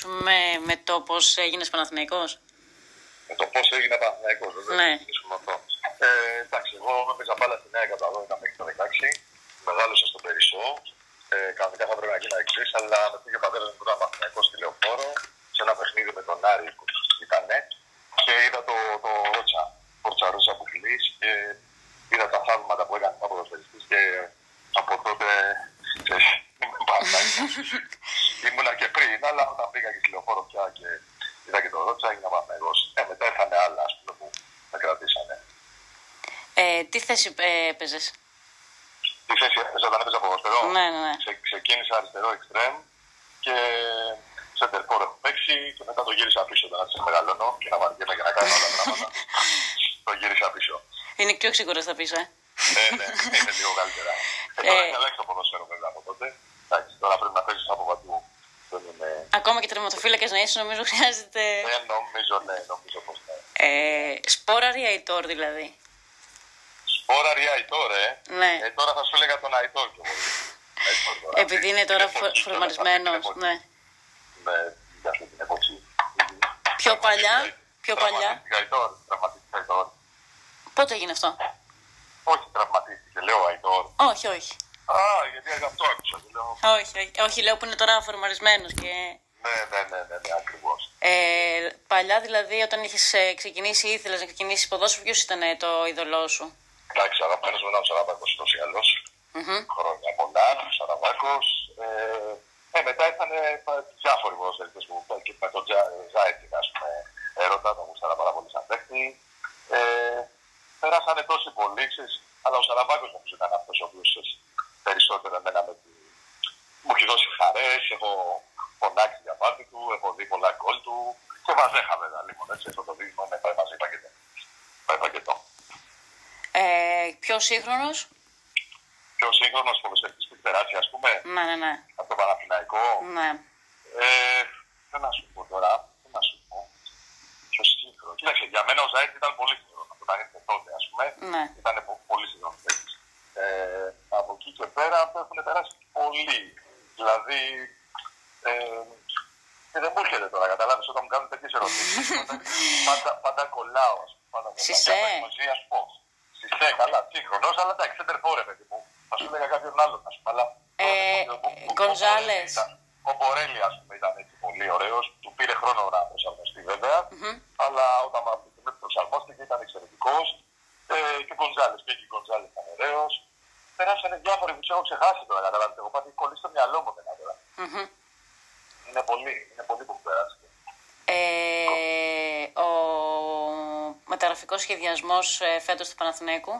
ξεκινήσουμε με το πώς έγινε Παναθηναϊκός; Με το πώς έγινε Παναθηναϊκός, δεν Ναι. θα ξεκινήσουμε αυτό. Ε, εντάξει, εγώ έπαιζα μπάλα στη Νέα Καταδόνα μέχρι το 16. Μεγάλωσα στο Περισσό. Ε, κανονικά θα πρέπει να γίνω εξής, αλλά με πήγε ο πατέρας μου που ήταν Παναθηναϊκός στη Λεωφόρο σε ένα παιχνίδι με τον Άρη που ήταν και είδα το, το Ρότσα, Ρότσα Ρότσα που κλείσει και είδα τα θαύματα που έκανε ο ποδοσφαιριστής και από τότε ξέρεις, είμαι Παναθηναϊκός. Ήμουνα και πριν, αλλά όταν πήγα και στη Λεωφόρο πια και είδα και το Ρότσα έγινα Παναθηναϊκός. Ε, μετά ήρθαν άλλα, ας πούμε, που με κρατήσανε. Ε, τι θέση ε, έπαιζε. Τι θέση έπαιζα όταν έπαιζα ποδοσφαιρό. Ναι, ναι, ναι. Ξε, ξεκίνησα αριστερό εξτρέμ και center for έχω παίξει και μετά το γύρισα πίσω όταν άρχισα να μεγαλώνω και να βαριέμαι για να κάνω άλλα πράγματα. το γύρισα πίσω. Είναι πιο σίγουρο θα πει, ε. ναι, ναι, είναι λίγο καλύτερα. Ε, τώρα έχει αλλάξει το ποδόσφαιρο βέβαια από τότε. Εντάξει, τώρα πρέπει να παίζει από παντού. Δεν είναι... Ακόμα και τερματοφύλακα να είσαι, νομίζω χρειάζεται. Ε, νομίζω, ναι, νομίζω πως ναι. Ε, σπόρα ή Αϊτόρ δηλαδή; Σπόρα Ριά Αϊτόρ, ε; Ναι. ε. Τώρα θα σου έλεγα τον Αϊτόρ κι εγώ. Αϊτόρ τώρα. Επειδή είναι τώρα Την εποχή, φορμαρισμένο. αυτή την εποχή. Ναι. Ναι, για αυτή την εποχή. Πιο παλιά, πιο παλιά. Τραυματίστηκα Αϊτόρ, τραυματίστηκα Αϊτόρ. Πότε έγινε αυτό; Όχι, τραυματίστηκε, λέω Αϊτόρ. Όχι, όχι. Α, γιατί αυτό άκουσα. και Λέω, Όχι, όχι, όχι, λέω που είναι τώρα φορμαρισμένο και. Ναι, ναι, ναι, ναι, ναι ακριβώς. Ε, παλιά δηλαδή, όταν είχες ξεκινήσει ή ήθελες να ξεκινήσεις ποδόσφαιρο, ποιος ήταν ε, το είδωλό σου; Εντάξει, αγαπημένος μου ήταν ο Σαραβάκος ούτω ή άλλω. Μμμ. Χρόνια πολλά, ο Σαραβάκος. Ε, ε, μετά ήρθαν ε, διάφοροι ποδοσφαιριστές που και με τον Ζάιτσικ, ας πούμε, έρωτα, τον γούσταρα πάρα πολύ σαν παίκτη. Ε, περάσανε τόσοι πολλοί, ξέρεις, αλλά ο Σαραβάκος νομίζω ήταν αυτός ο οποίος περισσότερο εμένα με τη... μου έχει δώσει χαρές, έχω φωνάξει για μάτι του, έχω δει πολλά γκολ του και βαζέχα βέβαια λοιπόν, έτσι, αυτό το δείγμα με πάει μαζί πακετό. Πάει πακετό. Ε, πιο σύγχρονος; Πιο σύγχρονος ποδοσφαιριστής που έχει περάσει, ας πούμε, Ναι, ναι, ναι. από το Παναθηναϊκό. ναι. Ε, τι να σου πω τώρα, τι να σου πω. Πιο σύγχρονος. Κοίταξε, για μένα ο Ζάιτ ήταν πολύ σύγχρονος. Όταν ήρθε τότε, ας πούμε, Ναι. ήταν πο- πολύ σύγχρονος παίκτης. Ε, από εκεί και πέρα έχουν περάσει πολλοί. Δηλαδή, ε, και δεν μου έρχεται τώρα, καταλάβεις, όταν μου κάνουν τέτοιες ερωτήσεις, πάντα, πάντα κολλάω, ας πούμε. Πάντα κολλάω. Σισε. Για Μεσμοσίας πώς. Σισε, καλά, σύγχρονος, αλλά εντάξει, center for, παιδί μου. Θα σου έλεγα κάποιον άλλον, ας πούμε, αλλά... Ε, ο- ο- ο- ο Γκονζάλες. Μπορέλη ήταν- Ο Μπορέλη, ας πούμε, ήταν έτσι πολύ ωραίος. Του πήρε χρόνο να προσαρμοστεί, βέβαια. Αλλά όταν από τη στιγμή που προσαρμόστηκε ήταν εξαιρετικός. Ε, και ο Γκονζάλες, και εκεί ο Γκονζάλες ήταν ωραίος. Περάσανε διάφοροι που τους έχω ξεχάσει τώρα, καταλάβετε. Εγώ πάτε κολλήσει στο μυαλό μου μετά τώρα. Μμμ. Είναι πολύ, είναι πολύ που πέρασε. Ε, ο μεταγραφικός σχεδιασμός ε, φέτος του Παναθηναϊκού;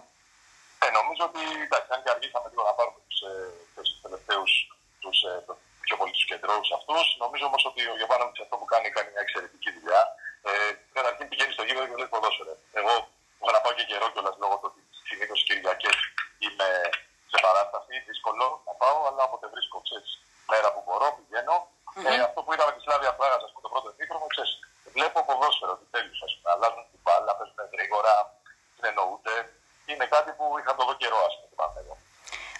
Ε, νομίζω ότι εντάξει, αν και αργήσαμε λίγο να πάρουμε τους, ε, τους τελευταίους, τους, ε, το- πιο πολύ τους κεντρώους αυτούς, νομίζω όμως ότι ο Γιωβάνοβιτς αυτό που κάνει, κάνει μια εξαιρετική δουλειά. Ε, καταρχήν πηγαίνει στο γήπεδο και βλέπει ποδόσφαιρο. Εγώ έχω να πάω και καιρό κιόλας λόγω του ότι συνήθως Κυριακές είμαι σε παράσταση, δύσκολο να πάω, αλλά όποτε βρίσκω, ξέρεις, μέρα που μπορώ, πηγαίνω. Ε, αυτό που είδαμε τη Σλάβια Πράγας, ας πούμε, το πρώτο επίκρομο, ξέρεις, βλέπω ποδόσφαιρο, επιτέλους, ας πούμε, αλλάζουν την μπάλα, παίζουν γρήγορα, συνεννοούνται. Είναι κάτι που είχα το δω καιρό, ας πούμε, θυμάμαι εγώ.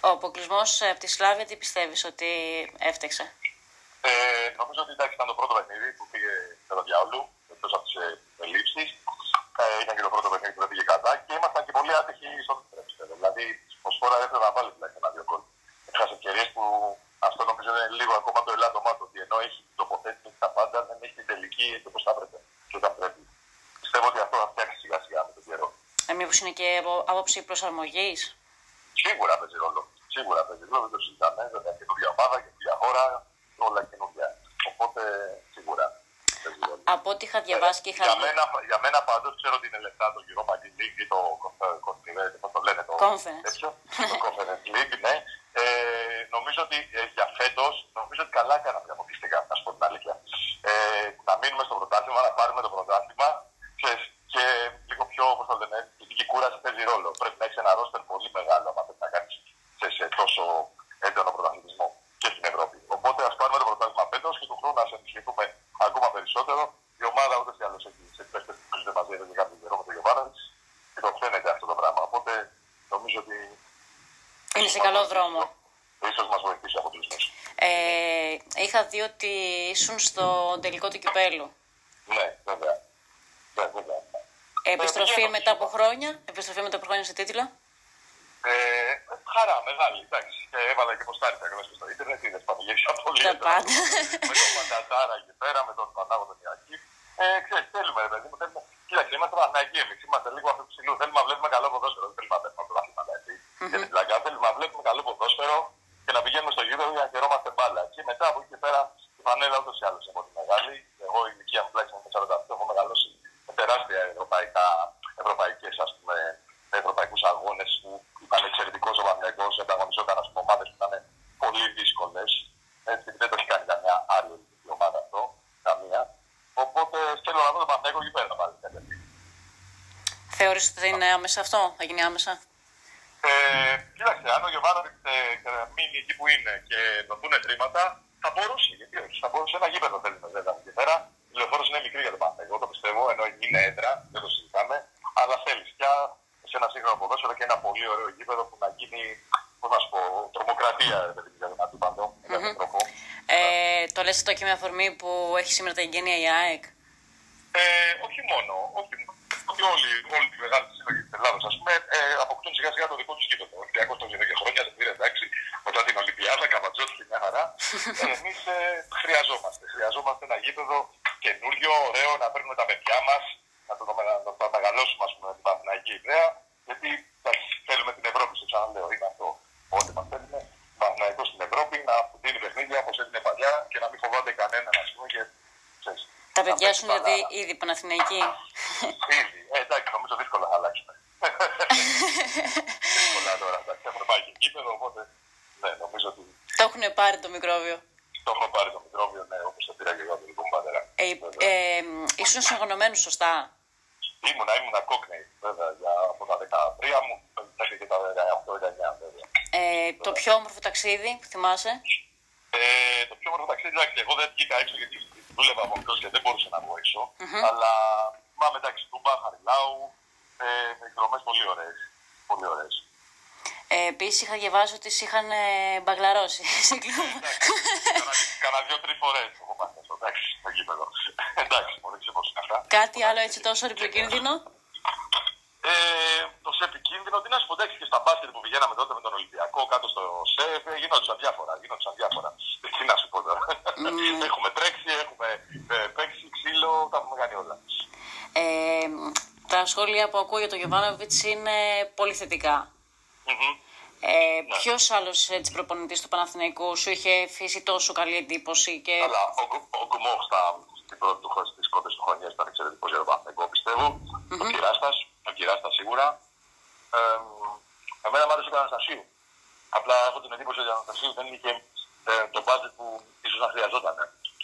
Ο αποκλεισμός από τη Σλάβια, τι πιστεύεις ότι έφταξε. Ε, νομίζω ότι εντάξει, ήταν το πρώτο παιχνίδι που πήγε με το διάολο, εκτός από τις ελλείψεις. Ε, ήταν και το πρώτο παιχνίδι που δεν πήγε κατά και ήμασταν και πολύ άτυχοι στο δεύτερο πιστεύω. Δηλαδή, ω φορά έπρεπε να βάλει τουλάχιστον ένα-δύο γκολ. Έχασε ευκαιρίες που αυτό νομίζω είναι λίγο ακόμα το ελάττωμά του. Ότι ενώ έχει την τοποθέτηση και τα πάντα, δεν έχει την τελική έτσι όπως θα έπρεπε και όταν πρέπει. Πιστεύω ότι αυτό θα φτιάξει σιγά σιγά με τον καιρό. Ε, Μήπως είναι και από άποψη προσαρμογής; Σίγουρα παίζει ρόλο. Σίγουρα παίζει ρόλο, δεν το συζητάμε. Βέβαια καινούργια ομάδα, καινούργια χώρα, όλα καινούργια. Οπότε σίγουρα παίζει ρόλο. Από ό,τι είχα διαβάσει και είχα Για δει. μένα, για μένα πάντως ξέρω ότι είναι λεφτά το Europa League ή το Conference, πώς το λένε το Conference. τέτοιο, το Conference League, ναι. Ε, νομίζω ότι ε, για φέτος, νομίζω ότι καλά κάναμε και αποκλειστικά, να σου πω την αλήθεια. Ε, να μείνουμε στο πρωτάθλημα, να πάρουμε το πρωτάθλημα ξέρεις, και λίγο πιο, πώς το λένε, η δική κούραση παίζει ρόλο. Πρέπει να έχεις ένα ρόστερ πολύ μεγάλο, άμα θες να κάνεις σε, σε τόσο έντονο πρωταθλητισμό και στην Ευρώπη. Οπότε ας πάρουμε το πρωτάθλημα φέτος και του χρόνου να ενισχυθούμε ακόμα περισσότερο. Η ομάδα ούτως ή άλλως έχει σε παίκτες που παίζονται μαζί εδώ και κάποιο καιρό με τον Γιωβάνοβιτς και το φαίνεται αυτό το πράγμα. Οπότε νομίζω ότι Είναι σε καλό δρόμο. ίσως μας βοηθήσει από τους Ε, είχα δει ότι ήσουν στο τελικό του κυπέλου. Ναι, βέβαια. Ναι, βέβαια. Επιστροφή πηγαίνω, μετά από σίγουρα. χρόνια. Επιστροφή μετά από χρόνια σε τίτλο. Ε, χαρά, μεγάλη, εντάξει. Και έβαλα και ποστάρια καλά στο ίντερνετ, είδες πανηγύρια πολύ. Τα πάντα. με τον Παντατάρα εκεί πέρα, με τον Πανάγο τον Ιακή. Ε, ξέρεις, θέλουμε, ρε παιδί μου, θέλουμε. Κοίταξε, είμαστε Παναγιακοί εμείς, είμαστε λίγο αυτού του ψηλού. Θέλουμε να βλέπουμε καλό ποδόσφαιρο, δεν θέλουμε να παίρνουμε πρωταθλήματα, έτσι. Για την πλάκα, θέλουμε να βλέπουμε καλό ποδόσφαιρο και να πηγαίνουμε στο γήπεδο για να χαιρόμαστε μπάλα. Και μετά από εκεί και πέρα, η φανέλα ούτως ή άλλως από τη μεγάλη. Εγώ η ηλικία μου τουλάχιστον με 48 έχω μεγαλώσει με τεράστια ευρωπαϊκά, ευρωπαϊκές, ας πούμε, ευρωπαϊκούς αγώνες που ήταν εξαιρετικός ο Παναγιακός, ανταγωνιζόταν ας πούμε ομάδες που ήταν πολύ δύσκολες. Έτσι, δεν το έχει κάνει καμιά άλλη ελληνική ομάδα αυτό, καμία. Οπότε θέλω να δω τον Παναγιακό εκεί πέρα πάλι κάποια στιγμή. Θεωρείς ότι θα είναι άμεσα αυτό, θα γίνει άμεσα; Ε, κοίταξε, αν ο Γιωβάνοβιτς ε, μείνει εκεί που είναι και δοθούν χρήματα, θα μπορούσε. Γιατί όχι, θα μπορούσε ένα γήπεδο θέλουμε βέβαια εκεί πέρα. Η λεωφόρος είναι μικρή για τον Παναγιώτο, εγώ το πιστεύω, ενώ είναι έντρα, δεν το συζητάμε. Αλλά θέλεις πια σε ένα σύγχρονο ποδόσφαιρο και ένα πολύ ωραίο γήπεδο που να γίνει, πώς να σου πω, τρομοκρατία ρε παιδί, για τον αντίπαλο, με κάποιο τρόπο. Ε, το λες αυτό και με αφορμή που έχει σήμερα τα εγγένεια η ΑΕΚ; Ε, όχι μόνο, όχι μόνο. Ότι όλοι, όλοι οι μεγάλοι σύλλογοι τη Ελλάδα, α πούμε, ε, αποκτούν σιγά σιγά το δικό του γήπεδο. Ο Ολυμπιακό το για χρόνια δεν πήρε εντάξει, μετά την Ολυμπιάδα, Καβατζότη και μια χαρά. Ε, Εμείς ε, χρειαζόμαστε. Χρειαζόμαστε ένα γήπεδο καινούριο, ωραίο, να παίρνουμε τα παιδιά μας, να το, να, να το μεγαλώσουμε, ας πούμε, την παθηναϊκή ιδέα. Γιατί εντάξει, θέλουμε την Ευρώπη, στο ξαναλέω, είναι αυτό. Όλοι μας θέλουμε Παναθηναϊκός στην Ευρώπη, να δίνει παιχνίδια όπως έδινε παλιά και να μην φοβάται κανέναν, ας πούμε. Και, ξέρεις, Τα να παιδιά παίξει σου είναι μπάλα. ήδη, ήδη Παναθηναϊκοί. Ήδη. Ε, εντάξει, νομίζω δύσκολα θα αλλάξουμε. δύσκολα τώρα. Εντάξει, έχουν πάει και γήπεδο, οπότε ναι, νομίζω ότι το έχουν πάρει το μικρόβιο. το έχω πάρει το μικρόβιο, ναι, όπως το πήρα και εγώ από τον δικό μου πατέρα. Ε, Βέβαια. ε, ήσουν συγγνωμένους σωστά; Ήμουνα, ήμουνα κόκνεϊ, βέβαια, για, από τα 13 μου, μέχρι και τα 18-19, βέβαια. Ε, το πιο όμορφο ταξίδι που θυμάσαι; Ε, το πιο όμορφο ταξίδι, εντάξει, εγώ δεν βγήκα έξω γιατί δούλευα από μικρός και δεν μπορούσα να βγω έξω. Αλλά πάμε εντάξει, Τούμπα, Χαριλάου, ε, εκδρομές πολύ ωραίες. Πολύ ωραίες. Ε, Επίσης είχα διαβάσει ότι σε είχαν ε, μπαγλαρώσει σε κλούβα. Κάνα δύο-τρει φορές έχω πάει αυτό. Εντάξει, στο γήπεδο. Εντάξει, μου δεν ξέρω πώ είναι αυτά. Κάτι άλλο έτσι τόσο επικίνδυνο; Ε, το σε επικίνδυνο, τι να σου πω, εντάξει, και στα μπάσκετ που πηγαίναμε τότε με τον Ολυμπιακό κάτω στο ΣΕΦ, ε, γινόντουσαν διάφορα. Γινόντουσαν διάφορα. Ε, Τι να σου πω τώρα. έχουμε τρέξει, έχουμε ε, παίξει ξύλο, τα έχουμε κάνει όλα. Ε, τα σχόλια που ακούω για τον Γιωβάνοβιτς είναι πολύ θετικά. Μμμ. Ε, Ποιος άλλος προπονητής του Παναθηναϊκού σου είχε αφήσει τόσο καλή εντύπωση και. Αλλά ο, Γκου- ο Γκουμόχ στην πρώτη του χρονιά, στις πρώτες του χρονιές ήταν εξαιρετικός για τον Παναθηναϊκό, πιστεύω. Ο Κυράστας, ο Κυράστας σίγουρα. Ε, εμένα μου άρεσε και ο Αναστασίου. Απλά έχω την εντύπωση ότι ο Αναστασίου δεν είχε ε, το μπάτζετ που ίσως να χρειαζόταν.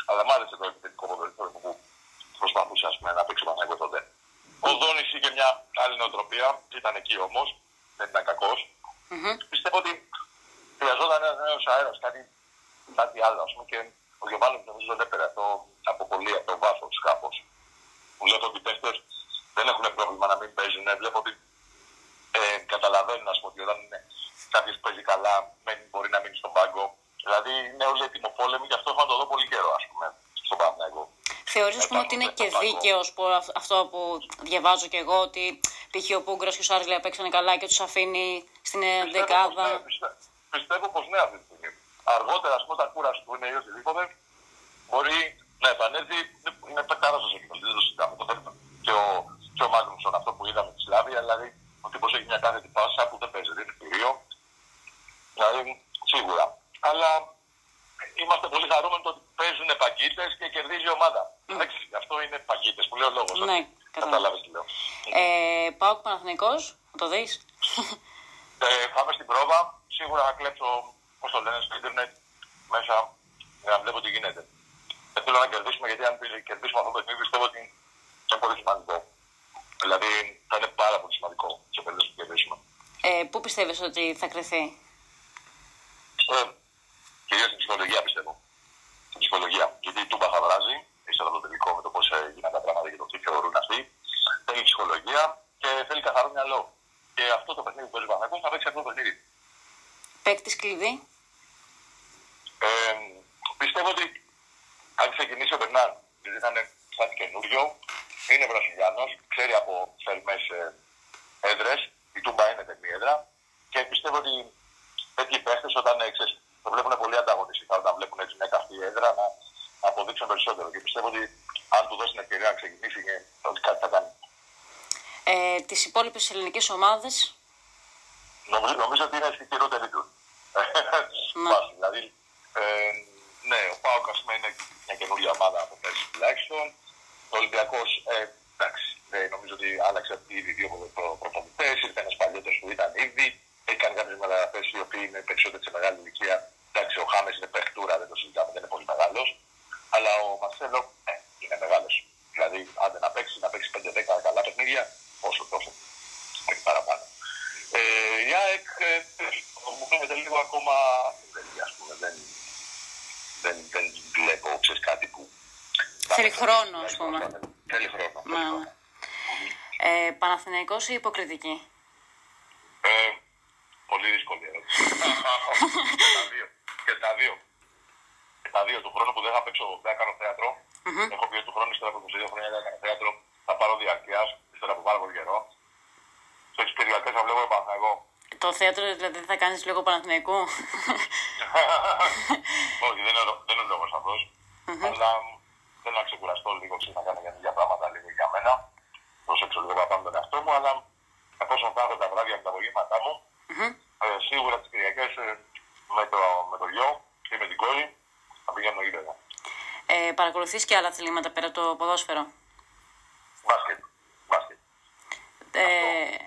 Αλλά μου άρεσε το επιθετικό ποδοσφαίρο που προσπαθούσε ας πούμε, να παίξει ο Παναθηναϊκός τότε. Ο Δόνης είχε μια άλλη νοοτροπία, ήταν εκεί όμως, δεν ήταν κακός. Πιστεύω ότι χρειαζόταν ένας νέος αέρας, κάτι, κάτι άλλο. Ας πούμε, και ο Γιωβάνος νομίζω δεν έπαιρνε αυτό από πολύ από το βάθος κάπω. Μου λέω ότι οι παίχτε δεν έχουν πρόβλημα να μην παίζουν. Βλέπω ότι ε, καταλαβαίνουν ας πούμε, ότι όταν κάποιος παίζει καλά, μένει, μπορεί να μείνει στον πάγκο. Δηλαδή είναι όλοι ετοιμοπόλεμοι και αυτό έχω να το δω πολύ καιρό, ας πούμε, στον Παναγιώτο. Θεωρείς πούμε, ότι είναι και δίκαιος αυτό που διαβάζω και εγώ ότι π.χ. ο Πούγκρος και ο Σάρλια παίξανε καλά και τους αφήνει στην ε, δεκάδα. Ναι, πιστε- πιστεύω πως ναι αυτή τη στιγμή. Αργότερα, ας πούμε, όταν κουραστούν ή οτιδήποτε, μπορεί να επανέλθει. Είναι πετάρα στο εκείνο, δεν το συζητάμε. Το θέλουμε. Και ο, και ο Μάγνουσον, αυτό που είδαμε στη Σλάβια, δηλαδή ο τύπος έχει μια κάθετη πάσα που δεν παίζει, δεν είναι κυρίω. Δηλαδή, σίγουρα. Αλλά είμαστε πολύ χαρούμενοι το ότι παίζουν παγκίτες και κερδίζει η ομάδα. Εντάξει, αυτό είναι παγκίτες που λέω λόγος. Ναι, κατάλαβα. Κατάλαβε τι λέω. Ε, πάω Παναθηναϊκός, θα το δεις. Ε, πάμε στην πρόβα. Σίγουρα θα κλέψω, πώς το λένε, στο Ιντερνετ μέσα για να βλέπω τι γίνεται. Δεν θέλω να κερδίσουμε γιατί αν πει- κερδίσουμε αυτό το παιχνίδι πιστεύω ότι είναι πολύ σημαντικό. Δηλαδή θα είναι πάρα πολύ σημαντικό σε περίπτωση που κερδίσουμε. Ε, πού πιστεύεις ότι θα κρυθεί; Ε, Κυρίως στην ψυχολογία πιστεύω. παίκτης κλειδί; Ε, πιστεύω ότι αν ξεκινήσει ο Μπερνάρ, γιατί ήταν κάτι καινούριο, είναι Βραζιλιάνος, ξέρει από θερμές ε, έδρες, η Τούμπα είναι θερμή έδρα και πιστεύω ότι τέτοιοι παίχτε όταν ε, ξέρεις, το βλέπουν πολύ ανταγωνιστικά, όταν βλέπουν έτσι μια καυτή έδρα να, αποδείξουν περισσότερο. Και πιστεύω ότι αν του δώσει την ευκαιρία να ξεκινήσει, ε, ότι κάτι θα κάνει. Ε, Τις υπόλοιπες ελληνικές ομάδες; Νομίζω, νομίζω ότι είναι στην χειρότερη του. Ναι. Βάση, δηλαδή, ε, ναι, ο Πάοκ ας πούμε είναι μια καινούργια ομάδα από πέρσι τουλάχιστον. Ο Ολυμπιακός, ε, εντάξει, ε, νομίζω ότι άλλαξε ήδη δύο πρωτομητέ. Ήρθε ένας παλιότερος που ήταν ήδη. Έχει κάνει κάποιες μεταγραφές οι οποίοι είναι περισσότεροι σε μεγάλη ηλικία. Εντάξει, ο Χάμες είναι παιχτούρα, δεν το συζητάμε, δεν είναι πολύ μεγάλος. Αλλά ο Μαρσέλο ε, είναι μεγάλος. Δηλαδή, άντε να παίξει, να παίξει 5-10 καλά παιχνίδια, όσο τόσο. Όχι παραπάνω. Ε, η ΑΕΚ ε, μου φαίνεται λίγο ακόμα δεν, ας πούμε, δεν, δεν, δεν βλέπω ξέρεις, κάτι που... Θέλει χρόνο, ας πούμε. Θέλει χρόνο. Ναι, θέλει ναι. χρόνο. ε, Παναθηναϊκός ή υποκριτική; Ε, πολύ δύσκολη ερώτηση. και τα δύο. Και τα δύο. Και τα δύο. Του χρόνου που δεν θα παίξω, δεν θα κάνω θέατρο. Έχω πει ότι του χρόνου ύστερα από 22 χρόνια δεν θα κάνω θέατρο. Θα πάρω διαρκεία ύστερα από πάρα πολύ καιρό. Σε εξυπηρετικέ θα βλέπω Παναθηναϊκό. Το θέατρο δηλαδή θα κάνεις λίγο Παναθηναϊκού. Όχι, δεν είναι, δεν είναι λόγος αυτός. Αλλά μ, θέλω να ξεκουραστώ λίγο, ξέρω να κάνω για πράγματα λίγο για μένα. Προσέξω λίγο παραπάνω τον εαυτό μου, αλλά εφόσον θα έχω τα βράδια με τα απογεύματά μου, ε, σίγουρα τις Κυριακές ε, με, το, με το γιο και με την κόρη θα πηγαίνω γύρω. Ε, παρακολουθείς και άλλα αθλήματα πέρα από το ποδόσφαιρο; Μπάσκετ. Μπάσκετ. Ε,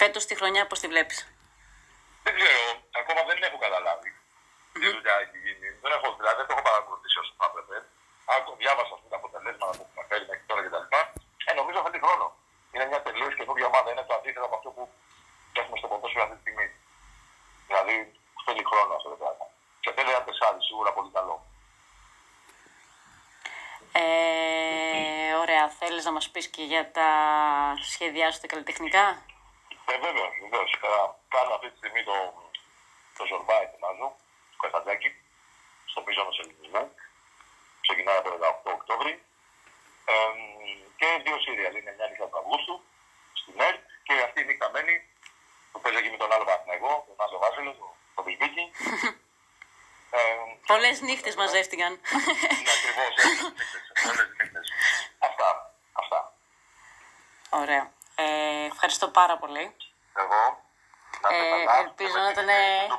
φέτος τη χρονιά πώς τη βλέπεις; Δεν ξέρω, ακόμα δεν έχω καταλάβει τι δουλειά έχει γίνει. Δεν έχω, δηλαδή, δεν το έχω παρακολουθήσει όσο θα έπρεπε. Άκου, διάβασα ας πούμε, τα αποτελέσματα που έχουμε φέρει μέχρι τώρα κτλ. Ε, νομίζω θέλει χρόνο. Είναι μια τελείως καινούργια ομάδα. Είναι το αντίθετο από αυτό που έχουμε στο ποδόσφαιρο αυτή τη στιγμή. Δηλαδή, θέλει χρόνο αυτό το πράγμα. Και θέλει ένα τεσσάρι, σίγουρα πολύ καλό. Ε, ωραία, θέλεις να μας πεις και για τα σχέδιά σου τα καλλιτεχνικά; Ε, βέβαια, βεβαίως. Κάνω αυτή τη στιγμή το, το Ζορμπά, ετοιμάζω, του Καστατζάκη, στο πίσω ελληνισμό. Ξεκινάει από 18 Οκτώβρη. Ε, και δύο σύριαλ. Είναι μια νύχτα του Αυγούστου, στην ΕΡΤ, και αυτή η νύχτα μένει που παίζει εκεί με τον άλλο Βαθνεγό, τον Άζο Βάζελος, τον, τον Μπισμπίκη. ε, Πολλές νύχτες μαζεύτηκαν. είναι ακριβώς όλες τις νύχτες. Όλες τις νύχτες. Αυτά. Αυτά. Ωραία. Ε, ευχαριστώ πάρα πολύ. Εγώ. Να είστε Ε, καλά. ελπίζω Και να με ήταν, την- την Τούμπα.